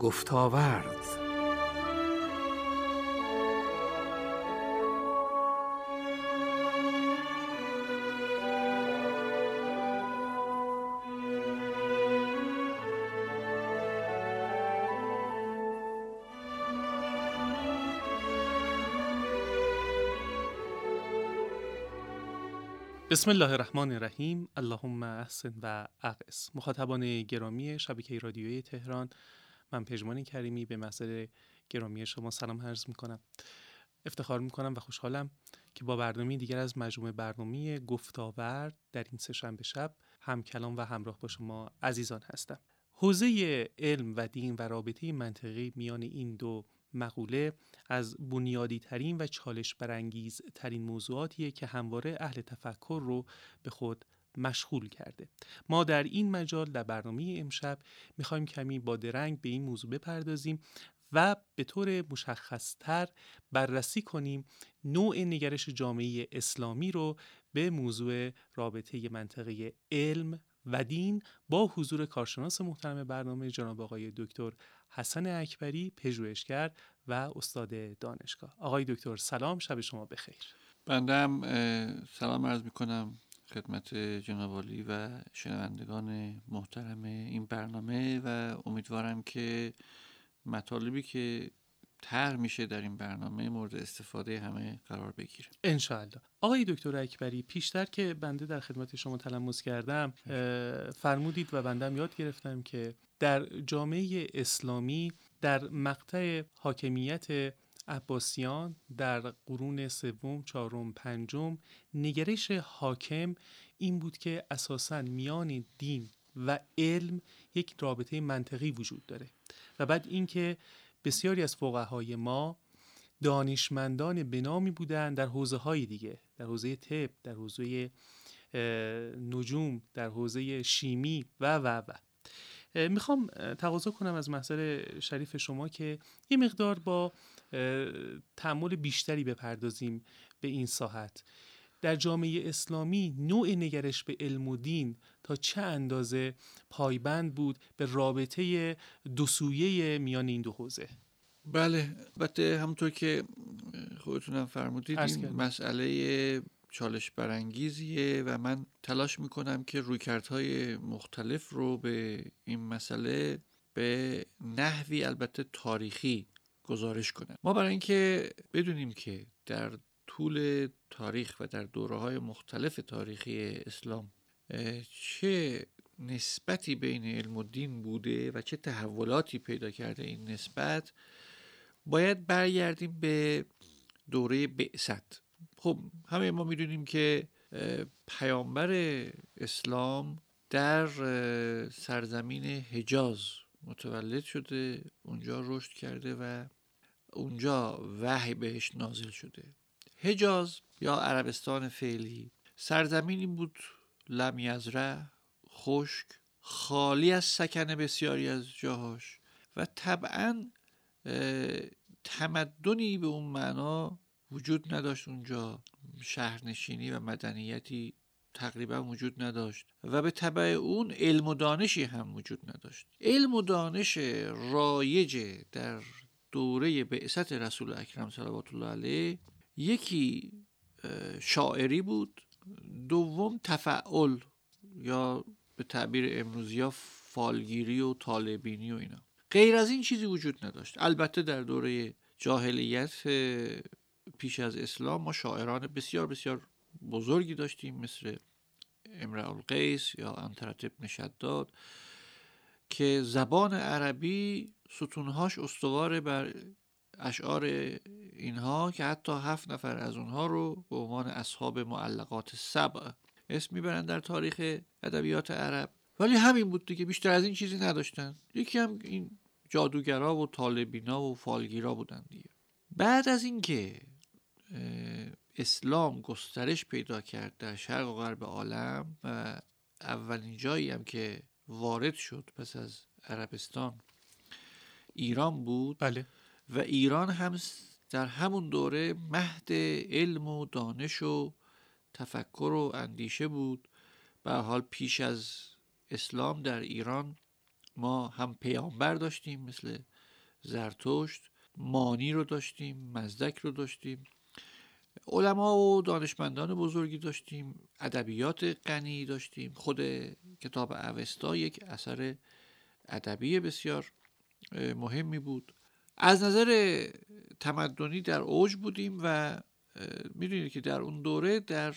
گفتاورد. بسم الله الرحمن الرحیم. اللهم احسن و اقص مخاطبان گرامی شبکه رادیویی تهران من پژمان کریمی به محضر گرامی شما سلام عرض می‌کنم. افتخار می‌کنم و خوشحالم که با برنامه دیگر از مجموعه برنامه گفتاورد در این سهشنبه شب هم کلام و همراه با شما عزیزان هستم. حوزه علم و دین و رابطه منطقی میان این دو مقوله از بنیادی ترین و چالش برانگیز ترین موضوعاتیه که همواره اهل تفکر رو به خود مشغول کرده. ما در این مجال در برنامه امشب می‌خوایم کمی با درنگ به این موضوع بپردازیم و به طور مشخصتر بررسی کنیم نوع نگرش جامعه اسلامی رو به موضوع رابطه منطقه علم و دین با حضور کارشناس محترم برنامه جناب آقای دکتر حسن اکبری پژوهشگر و استاد دانشگاه. آقای دکتر سلام شب شما بخیر. بندم سلام عرض می‌کنم. خدمت جناب و شنوندگان محترم این برنامه و امیدوارم که مطالبی که تر میشه در این برنامه مورد استفاده همه قرار بگیره. انشاءالله. آقای دکتر اکبری پیشتر که بنده در خدمت شما تلمس کردم فرمودید و بندم یاد گرفتم که در جامعه اسلامی در مقطع حاکمیت عباسیان در قرون سوم، چهارم، پنجم نگرش حاکم این بود که اساسا میان دین و علم یک رابطه منطقی وجود داره و بعد اینکه بسیاری از فقهای ما دانشمندان بنامی بودند در حوزه های دیگه در حوزه طب در حوزه نجوم در حوزه شیمی و و و. می‌خوام تقاضا کنم از محضر شریف شما که یه مقدار با تعمل بیشتری بپردازیم به این ساحت. در جامعه اسلامی نوع نگرش به علم و دین تا چه اندازه پایبند بود به رابطه دو سویه میان این دو حوزه؟ بله البته همونطور که خودتونم فرمودید این مسئله چالش برانگیزیه و من تلاش می‌کنم که رویکردهای مختلف رو به این مسئله به نحوی البته تاریخی گزارش کنم. ما برای اینکه بدونیم که در طول تاریخ و در دوره های مختلف تاریخی اسلام چه نسبتی بین علم و دین بوده و چه تحولاتی پیدا کرده این نسبت باید برگردیم به دوره بعثت. خب همه ما می‌دونیم که پیامبر اسلام در سرزمین حجاز متولد شده اونجا رشد کرده و اونجا وحی بهش نازل شده. حجاز یا عربستان فعلی سرزمینی بود لم یزره خشک خالی از سکن بسیاری از جاهاش و طبعا تمدنی به اون معنا وجود نداشت اونجا. شهرنشینی و مدنیتی تقریبا وجود نداشت. و به طبع اون علم و دانشی هم وجود نداشت. علم و دانش رایج در دوره بعثت رسول اکرم صلوات الله علیه یکی شاعری بود. دوم تفعل یا به تعبیر امروزی ها فالگیری و طالبینی و اینا. غیر از این چیزی وجود نداشت. البته در دوره جاهلیت پیش از اسلام ما شاعران بسیار بسیار بزرگی داشتیم مثل امرع القیس یا انترت ابن شداد که زبان عربی ستونهاش استوار بر اشعار اینها که حتی هفت نفر از اونها رو به عنوان اصحاب معلقات سبع اسم می‌برن در تاریخ ادبیات عرب. ولی همین بود دیگه بیشتر از این چیزی نداشتن. یکی هم این جادوگرا و طالبینا و فالگیرا بودن دیگه. بعد از اینکه اسلام گسترش پیدا کرد در شرق و غرب عالم و اولین جایی هم که وارد شد پس از عربستان ایران بود. بله. و ایران هم در همون دوره مهد علم و دانش و تفکر و اندیشه بود. به حال پیش از اسلام در ایران ما هم پیامبر داشتیم مثل زرتشت مانی رو داشتیم مزدک رو داشتیم. علما و دانشمندان بزرگی داشتیم ادبیات غنی داشتیم. خود کتاب اوستا یک اثر ادبی بسیار مهمی بود. از نظر تمدنی در اوج بودیم و می‌دونید که در اون دوره در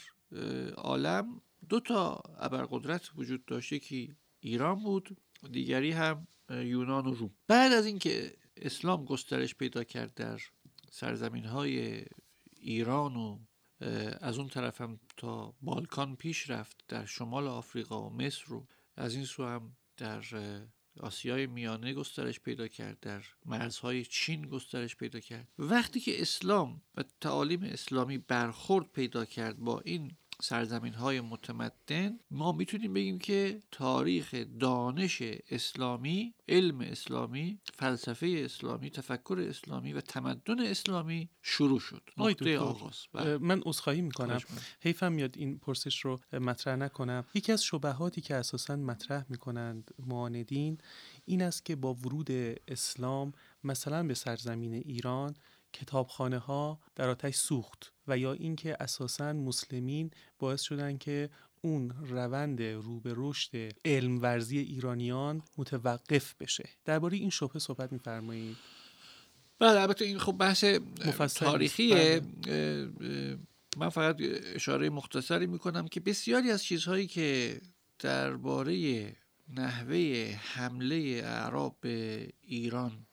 عالم دو تا ابرقدرت وجود داشت. یکی ایران بود دیگری هم یونان و روم. بعد از اینکه اسلام گسترش پیدا کرد در سرزمین های ایران و از اون طرف هم تا بالکان پیش رفت در شمال آفریقا و مصر و از این سو هم در آسیای میانه گسترش پیدا کرد در مرزهای چین گسترش پیدا کرد. وقتی که اسلام و تعالیم اسلامی برخورد پیدا کرد با این سرزمین های متمدن ما می‌تونیم بگیم که تاریخ دانش اسلامی علم اسلامی فلسفه اسلامی تفکر اسلامی و تمدن اسلامی شروع شد. نقطه آغاز. بله. من عذرخواهی می‌کنم. حیفم میاد این پرسش رو مطرح نکنم. یکی از شبهاتی که اساسا مطرح می‌کنند معاندین این است که با ورود اسلام مثلا به سرزمین ایران کتابخانه ها در آتش سوخت و یا اینکه اساسا مسلمین باعث شدن که اون روند رو به رشد علم ورزی ایرانیان متوقف بشه. درباره این شبهه صحبت میفرمایید. بله البته این خب بحث تاریخیه. بله. من فقط اشاره مختصری می‌کنم که بسیاری از چیزهایی که درباره نحوه حمله اعراب به ایران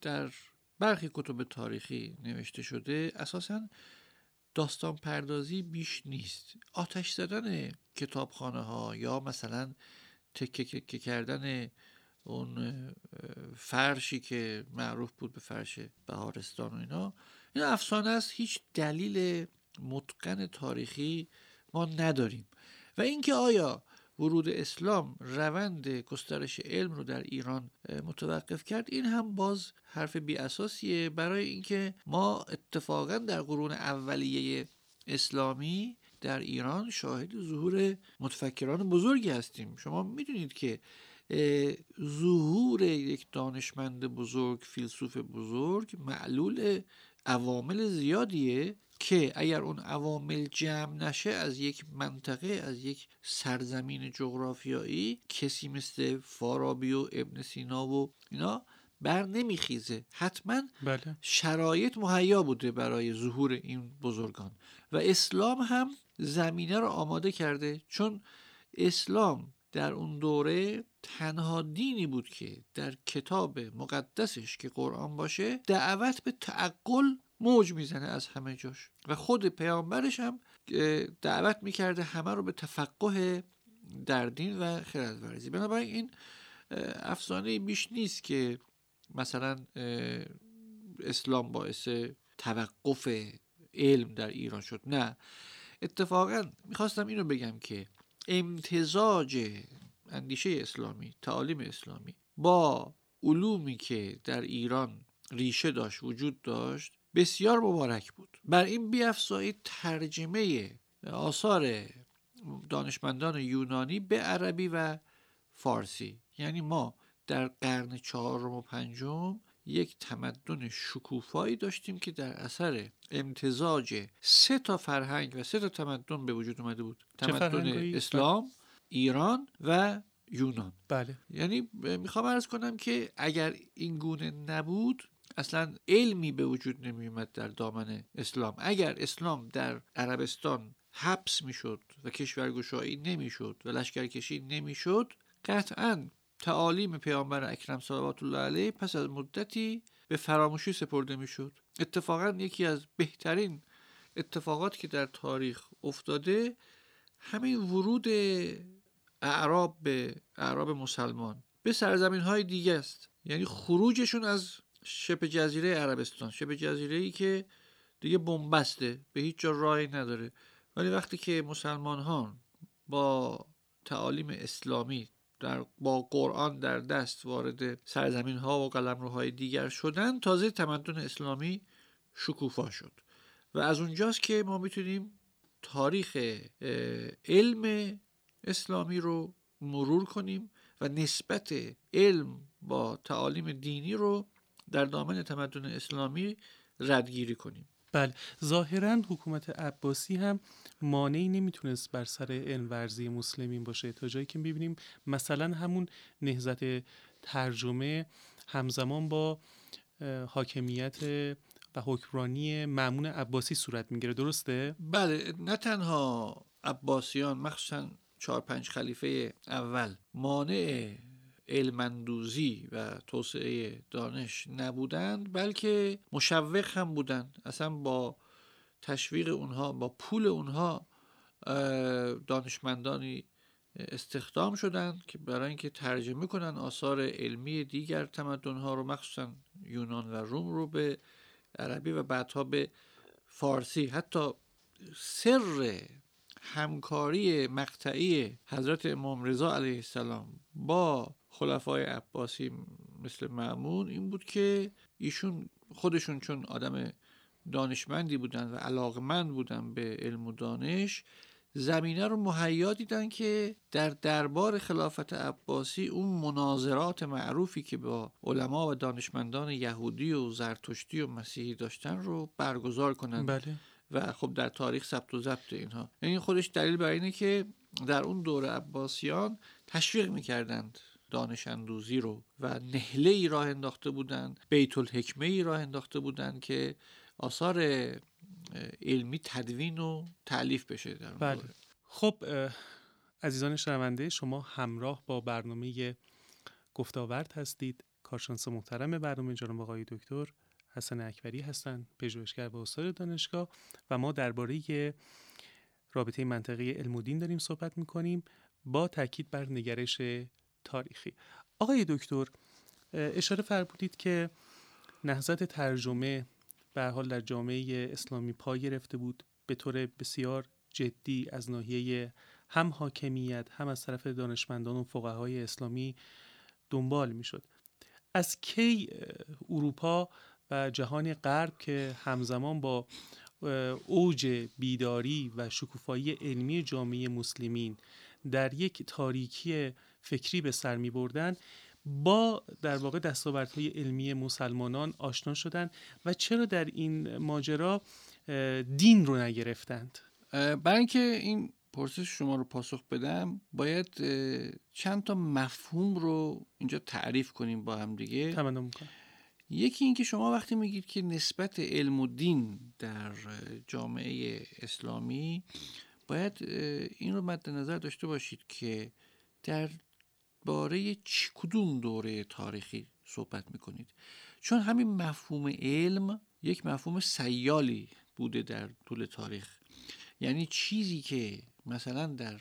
در برخی کتب تاریخی نوشته شده اساسا داستان پردازی بیش نیست. آتش زدن کتابخانه ها یا مثلا تکه کردن اون فرشی که معروف بود به فرش بهارستان و اینا این افسانه است هیچ دلیل متقن تاریخی ما نداریم. و اینکه آیا ورود اسلام روند گسترش علم رو در ایران متوقف کرد. این هم باز حرف بی اساسیه. برای اینکه ما اتفاقا در قرون اولیه اسلامی در ایران شاهد ظهور متفکران بزرگی هستیم. شما می‌دونید که ظهور یک دانشمند بزرگ فیلسوف بزرگ معلول عوامل زیادیه. که اگر اون عوامل جمع نشه از یک منطقه از یک سرزمین جغرافیایی کسی مثل فارابی و ابن سینا و اینا بر نمیخیزه حتما بله. شرایط مهیا بوده برای ظهور این بزرگان و اسلام هم زمینه رو آماده کرده چون اسلام در اون دوره تنها دینی بود که در کتاب مقدسش که قرآن باشه دعوت به تعقل موج می‌زنه از همه جاش. و خود پیامبرش هم دعوت می‌کرده همه رو به تفقه در دین و خردورزی بنابراین این افسانه بیش نیست که مثلا اسلام باعث توقف علم در ایران شد. نه. اتفاقا می‌خواستم اینو بگم که امتزاج اندیشه اسلامی تعالیم اسلامی با علومی که در ایران ریشه داشت وجود داشت بسیار مبارک بود. بر این بیافزایید ترجمه آثار دانشمندان یونانی به عربی و فارسی. یعنی ما در قرن چهارم و پنجم یک تمدن شکوفایی داشتیم که در اثر امتزاج سه تا فرهنگ و سه تا تمدن به وجود اومده بود. تمدن اسلام ایران و یونان. بله. یعنی می‌خوام ارز کنم که اگر این گونه نبود اصلا علمی به وجود نمیومد در دامن اسلام. اگر اسلام در عربستان حبس می‌شد و کشورگشایی نمی‌شد و لشکرکشی نمی‌شد قطعا تعالیم پیامبر اکرم صلوات الله علیه پس از مدتی به فراموشی سپرده می‌شد. اتفاقا یکی از بهترین اتفاقات که در تاریخ افتاده همین ورود اعراب به اعراب مسلمان. به سرزمین های دیگه است. یعنی خروجشون از شبه جزیره عربستان شبه جزیره ای که دیگه بنبسته به هیچ جا راهی نداره. ولی وقتی که مسلمان ها با تعالیم اسلامی در با قرآن در دست وارد سرزمین ها و قلمروهای دیگر شدن تازه تمدن اسلامی شکوفا شد. و از اونجاست که ما می‌تونیم تاریخ علم اسلامی رو مرور کنیم و نسبت علم با تعالیم دینی رو در دامن تمدن اسلامی ردگیری کنیم. بله. ظاهرا حکومت عباسی هم مانعی نمی‌تونست بر سر انورزی مسلمین باشه. تا جایی که ببینیم مثلا همون نهزت ترجمه همزمان با حاکمیت و حکمرانی معمون عباسی صورت می‌گیره. درسته؟ بله. نه تنها عباسیان مخصوصا چهار پنج خلیفه اول مانع علمندوزی و توسعه دانش نبودند بلکه مشوق هم بودند. اصلا با تشویق اونها با پول اونها دانشمندانی استخدام شدند که برای اینکه ترجمه کنن آثار علمی دیگر تمدنها رو مخصوصا یونان و روم رو به عربی و بعدها به فارسی. حتی سر همکاری مقطعی حضرت امام رضا علیه السلام با خلفای عباسی مثل معمون این بود که ایشون خودشون چون آدم دانشمندی بودن و علاقمند بودن به علم و دانش زمینه رو مهیا دیدن که در دربار خلافت عباسی اون مناظرات معروفی که با علما و دانشمندان یهودی و زرتشتی و مسیحی داشتن رو برگزار کنن بله. و خب در تاریخ ثبت و ضبط اینها این خودش دلیل بر اینه که در اون دور عباسیان تشویق می‌کردند دانش اندوزی رو و نهله ای راه انداخته بودند بیت الحکمه ای راه انداخته بودند که آثار علمی تدوین و تعلیف بشه در بله. خب عزیزان شنونده شما همراه با برنامه گفتاورد هستید. کارشناس محترم برنامه جناب آقای دکتر حسن اکبری هستند پژوهشگر و استاد دانشگاه و ما درباره رابطه منطقه علم و دین داریم صحبت می‌کنیم. با تاکید بر نگرش تاریخی. آقای دکتر اشاره فرمودید که نهضت ترجمه به حال در جامعه اسلامی پا گرفته بود. به طور بسیار جدی از ناحیه هم حاکمیت هم از طرف دانشمندان و فقهای اسلامی دنبال می‌شد. از کی اروپا و جهان غرب که همزمان با اوج بیداری و شکوفایی علمی جامعه مسلمین در یک تاریکی فکری به سر می بردن با در واقع دستاوردهای علمی مسلمانان آشنا شدند و چرا در این ماجرا دین رو نگرفتند؟ برای اینکه این پرسش شما رو پاسخ بدم باید چند تا مفهوم رو اینجا تعریف کنیم با هم دیگه. تمام می‌کنم. یکی اینکه شما وقتی میگید که نسبت علم و دین در جامعه اسلامی باید این رو مد نظر داشته باشید که در باره چی کدوم دوره تاریخی صحبت می‌کنید؟ چون همین مفهوم علم یک مفهوم سیالی بوده در طول تاریخ. یعنی چیزی که مثلا در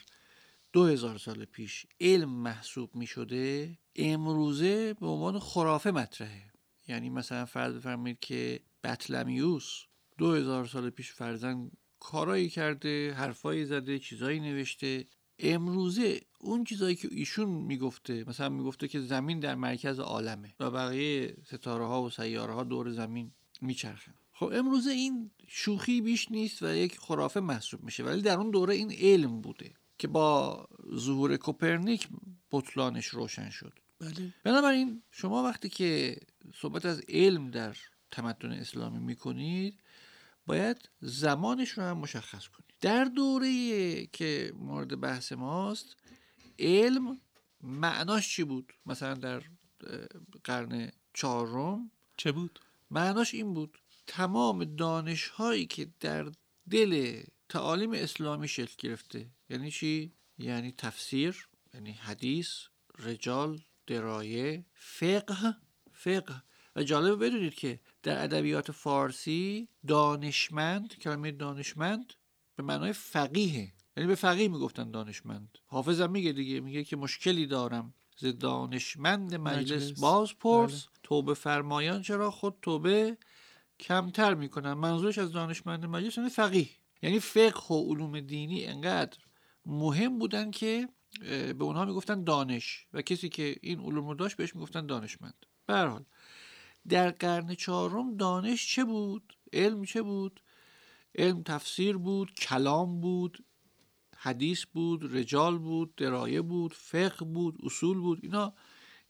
دو هزار سال پیش علم محسوب می شده امروزه به عنوان خرافه مطرحه. یعنی مثلا فرض بفرمایید که بطلمیوس دو هزار سال پیش فرزن کارایی کرده حرفایی زده چیزایی نوشته. امروزه اون چیزایی که ایشون می‌گفته مثلا می‌گفته که زمین در مرکز عالمه و بقیه ستاره ها و سیاره ها دور زمین میچرخن. خب امروزه این شوخی بیش نیست و یک خرافه محسوب میشه ولی در اون دوره این علم بوده که با ظهور کوپرنیک بطلانش روشن شد. بله. بنابراین شما وقتی که صحبت از علم در تمدن اسلامی می‌کنید باید زمانش رو هم مشخص کنید. در دوره که مورد بحث ماست علم معناش چی بود؟ مثلا در قرن چهارم؟ چه بود؟ معناش این بود تمام دانش هایی که در دل تعالیم اسلامی شکل گرفته یعنی چی؟ یعنی تفسیر یعنی حدیث رجال درایه فقه فقه. و جالب بدونید که در ادبیات فارسی دانشمند کلمه دانشمند به معنای فقیه. یعنی به فقیه می‌گفتن دانشمند. حافظم میگه دیگه میگه که مشکلی دارم. ز دانشمند مجلس, باز پرس. بله. توبه فرمایان چرا؟ خود توبه کمتر می‌کنن. منظورش از دانشمند مجلس یعنی فقیه. یعنی فقه و علوم دینی انقدر مهم بودن که به اونها می‌گفتن دانش. و کسی که این علوم رو داشت بهش می‌گفتن دانشمند. به حال در قرن چهارم دانش چه بود؟ علم چه بود؟ علم تفسیر بود کلام بود. حدیث بود رجال بود درایه بود فقه بود اصول بود اینا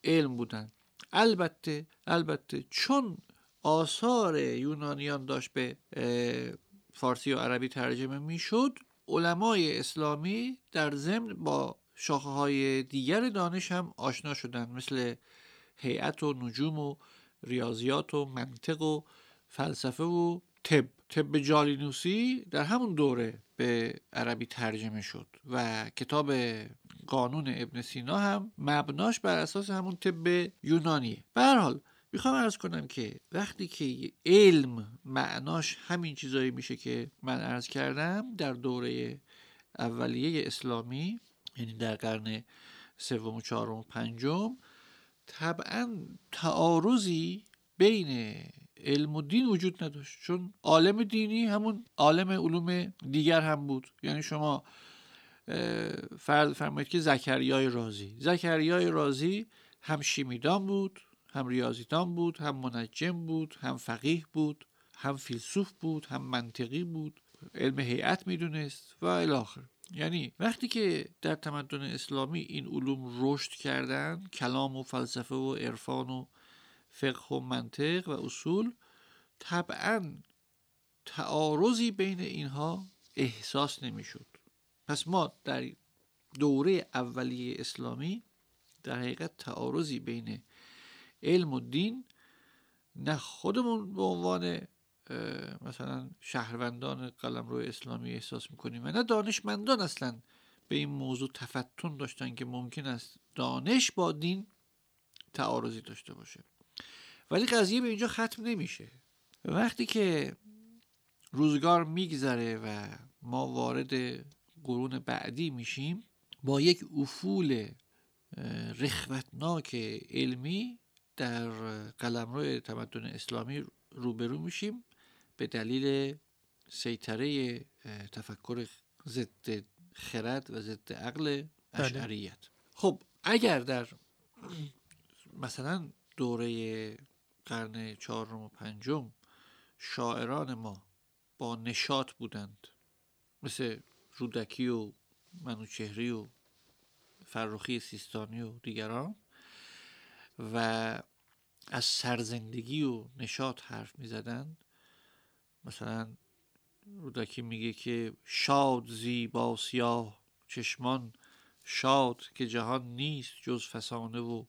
علم بودن. البته البته چون آثار یونانیان داشت به فارسی و عربی ترجمه می‌شد علمای اسلامی در ضمن با شاخه های دیگر دانش هم آشنا شدن مثل هیئت و نجوم و ریاضیات و منطق و فلسفه و طب. طب جالینوسی در همون دوره به عربی ترجمه شد و کتاب قانون ابن سینا هم مبناش بر اساس همون طب یونانیه. به حال می‌خوام ارز کنم که وقتی که علم معناش همین چیزایی میشه که من ارز کردم در دوره اولیه اسلامی یعنی در قرن سوم و چهارم و پنجم طبعا تعارضی بین علم و دین وجود نداشت. چون عالم دینی همون عالم علوم دیگر هم بود. یعنی شما فرض فرمایید که زکریای رازی. زکریای رازی هم شیمیدان بود هم ریاضیدان بود هم منجم بود هم فقیه بود هم فیلسوف بود هم منطقی بود. علم هیئت می‌دونست و الاخر یعنی وقتی که در تمدن اسلامی این علوم رشد کردن کلام و فلسفه و عرفان و فقه و منطق و اصول طبعا تعارضی بین اینها احساس نمی‌شد. پس ما در دوره اولیه اسلامی در حقیقت تعارضی بین علم و دین نه خودمون به عنوان مثلا شهروندان قلم روی اسلامی احساس می‌کنیم و نه دانشمندان اصلا به این موضوع تفتن داشتن که ممکن است دانش با دین تعارضی داشته باشه. ولی قضیه به اینجا ختم نمیشه وقتی که روزگار میگذره و ما وارد قرون بعدی میشیم با یک افول رخوتناک علمی در قلمرو تمدن اسلامی روبرو میشیم به دلیل سیطره تفکر ضد خرد و ضد عقل بله. اشعریت خب اگر در مثلا دوره قرن چهارم و پنجم شاعران ما با نشاط بودند. مثل رودکی و منوچهری و فرخی سیستانی و دیگران. و از سرزندگی و نشاط حرف می زدند مثلا رودکی میگه که شاد زیبا سیاه چشمان شاد که جهان نیست جز فسانه و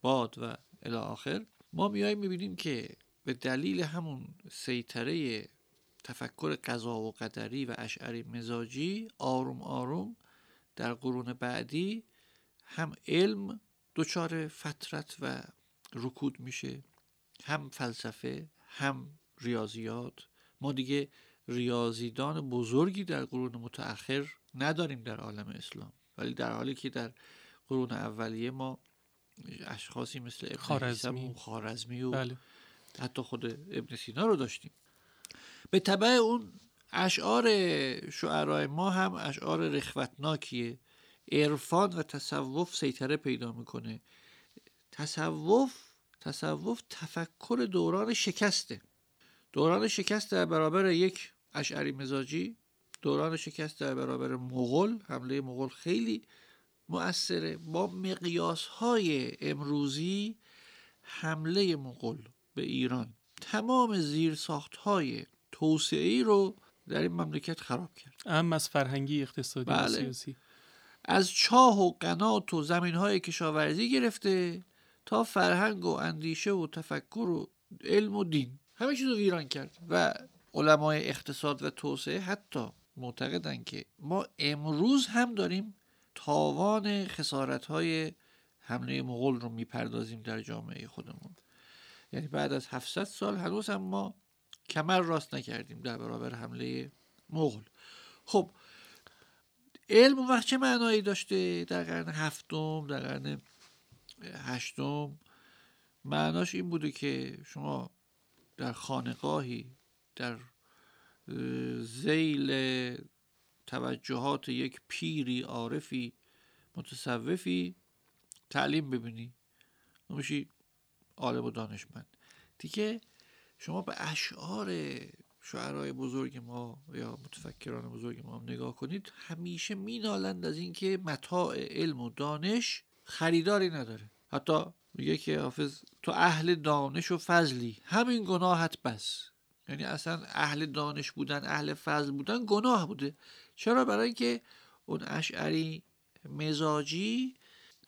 باد و الی آخر. ما میاییم می‌بینیم که به دلیل همون سیطره تفکر قضا و قدری و اشعری مزاجی آروم آروم در قرون بعدی هم علم دچار فترت و رکود میشه هم فلسفه هم ریاضیات. ما دیگه ریاضیدان بزرگی در قرون متأخر نداریم در عالم اسلام. ولی در حالی که در قرون اولیه ما اشخاصی مثل ابن خارزمی. و خارزمی و بله. حتی خود ابن سینا رو داشتیم. به طبع اون اشعار شعرهای ما هم اشعار رخوتناکیه. عرفان و تصوف سیطره پیدا می‌کنه. تصوف تصوف تفکر دوران شکسته. دوران شکست در برابر یک اشعری مزاجی دوران شکست در برابر مغول. حمله مغول خیلی مؤثره. با مقیاس های امروزی حمله مغول به ایران. تمام زیر ساخت های توسعه رو در این مملکت خراب کرد. ام از فرهنگی اقتصادی بله. و سیاسی. از چاه و قنات و زمین های کشاورزی گرفته تا فرهنگ و اندیشه و تفکر و علم و دین. همه چیز رو ویران کرد و علمای اقتصاد و توسعه حتی معتقدن که ما امروز هم داریم تاوان خسارت های حمله مغول رو می‌پردازیم در جامعه خودمون. یعنی بعد از 700 سال هنوز هم ما کمر راست نکردیم در برابر حمله مغول. خب علم اون وقت چه معنایی داشته در قرن هفتم در قرن هشتم؟ معناش این بوده که شما در خانقاهی در زیل توجهات یک پیری عارفی متصوفی تعلیم ببینی. میشی عالم و دانشمند. دیگه شما به اشعار شعرهای بزرگ ما یا متفکران بزرگ ما هم نگاه کنید همیشه مینالند از اینکه متاع علم و دانش خریداری نداره. حتی میگه که حافظ تو اهل دانش و فضلی همین گناهت بس. یعنی اصلا اهل دانش بودن اهل فضل بودن گناه بوده. چرا؟ برای اینکه اون اشعری مزاجی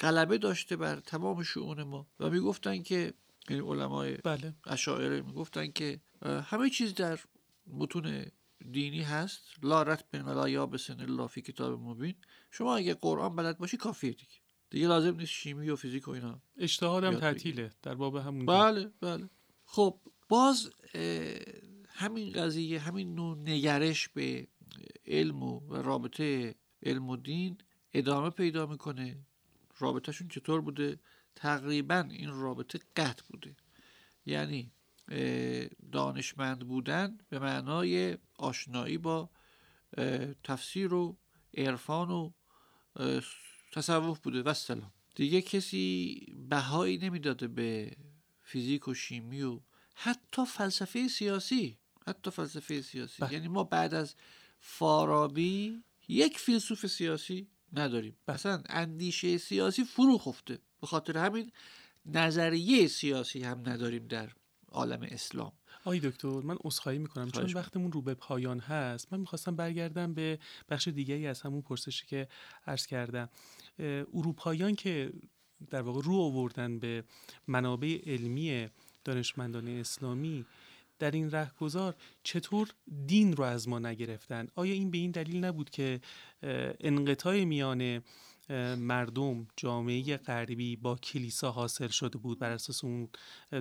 غلبه داشته بر تمام شعون ما. و می‌گفتن که یعنی علمای بله. اشاعره می‌گفتن که همه چیز در متون دینی هست. لا رت بین ولا یابسن الا فی کتاب مبین. شما اگه قرآن بلد باشی کافیه دیگه. دیگه لازم نیست شیمی و فیزیک و اینا اجتهادم یاد تعطیله. در باب همون بله بله. خب باز همین قضیه همین نوع نگرش به علم و رابطه علم و دین ادامه پیدا می‌کنه. رابطهشون چطور بوده؟ تقریبا این رابطه قطع بوده. یعنی دانشمند بودن به معنای آشنایی با تفسیر و عرفان و تصوف بوده. و سلام دیگه کسی بهایی نمی‌داده به فیزیک و شیمی و حتی فلسفه سیاسی. حتی فلسفه سیاسی بله. یعنی ما بعد از فارابی یک فیلسوف سیاسی نداریم بله. اصلا اندیشه سیاسی فرو خفته به خاطر همین نظریه سیاسی هم نداریم در عالم اسلام آی دکتر من عذرخواهی می‌کنم چون. وقتمون رو به پایان هست من می‌خواستم برگردم به بخش دیگری از همون پرسشی که عرض کردم اه، اروپاییان که در واقع رو آوردن به منابع علمی دانشمندان اسلامی در این رهگذار چطور دین رو از ما نگرفتن؟ آیا این به این دلیل نبود که انقطاع میان مردم جامعه غربی با کلیسا حاصل شده بود بر اساس اون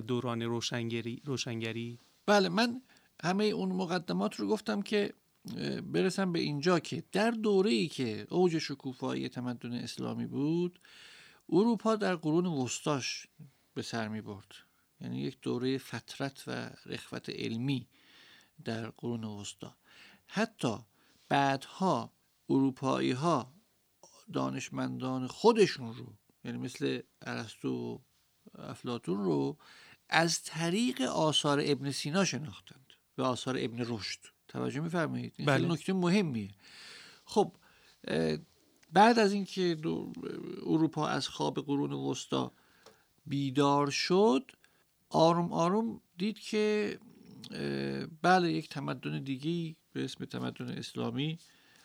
دوران روشنگری روشنگری؟ بله من همه اون مقدمات رو گفتم که برسم به اینجا که در دوره ای که اوج شکوفایی تمدن اسلامی بود اروپا در قرون وسطاش به سر می برد یعنی یک دوره فترت و رخوت علمی در قرون وسطا. حتی بعدها اروپایی ها دانشمندان خودشون رو یعنی مثل ارسطو و افلاطون رو از طریق آثار ابن سینا شناختند و آثار ابن رشد. توجه میفرمایید؟ این بله. نکته مهمیه. خب بعد از اینکه اروپا از خواب قرون وسطا بیدار شد آروم آروم دید که بله یک تمدن دیگی به اسم تمدن اسلامی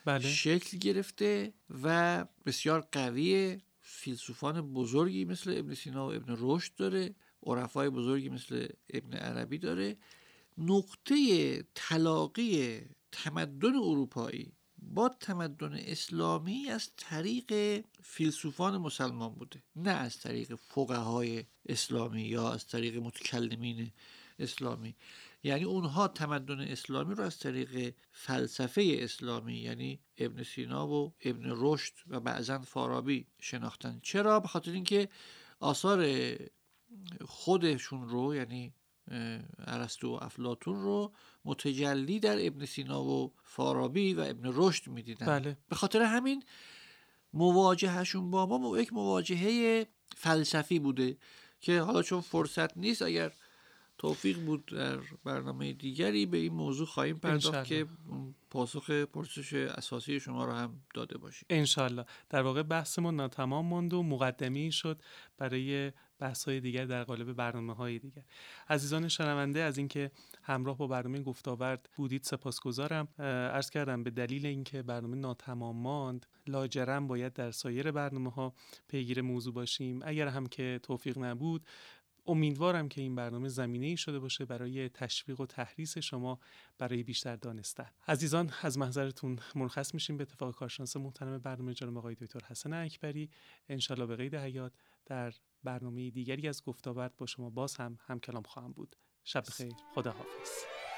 بله. شکل گرفته و بسیار قویه فیلسوفان بزرگی مثل ابن سینا و ابن رشد داره عرفای بزرگی مثل ابن عربی داره. نقطه تلاقی تمدن اروپایی با تمدن اسلامی از طریق فیلسوفان مسلمان بوده نه از طریق فقهای اسلامی یا از طریق متکلمین اسلامی. یعنی اونها تمدن اسلامی رو از طریق فلسفه اسلامی یعنی ابن سینا و ابن رشد و بعضا فارابی شناختن. چرا؟ به خاطر اینکه آثار خودشون رو یعنی ارسطو و افلاطون رو متجلی در ابن سینا و فارابی و ابن رشد می‌دیدن. بله. به خاطر همین مواجهشون با ما یک مواجهه فلسفی بوده. که حالا چون فرصت نیست اگر توفیق بود در برنامه دیگری به این موضوع خواهیم پرداخت انشالله. که پاسخ پرسش اساسی شما رو هم داده باشیم. انشالله. در واقع بحثمون ناتمام ماند و مقدمی شد برای بحث های دیگر در قالب برنامه های دیگر. عزیزان شنونده از اینکه همراه با برنامه گفتاورد بودید سپاسگزارم. عرض کردم به دلیل اینکه برنامه ناتمام ماند لاجرم باید در سایر برنامه ها پیگیر موضوع باشیم. اگر هم که توفیق نبود امیدوارم که این برنامه زمینه ای شده باشه برای تشویق و تحریص شما برای بیشتر دانستن عزیزان از محضرتون مرخص میشیم به اتفاق کارشناس محترم برنامه جناب آقای دکتر حسن اکبری. انشالله به قید حیات در برنامه دیگری از گفتاورد با شما باز هم هم کلام خواهم بود. شب بخیر. خدا حافظ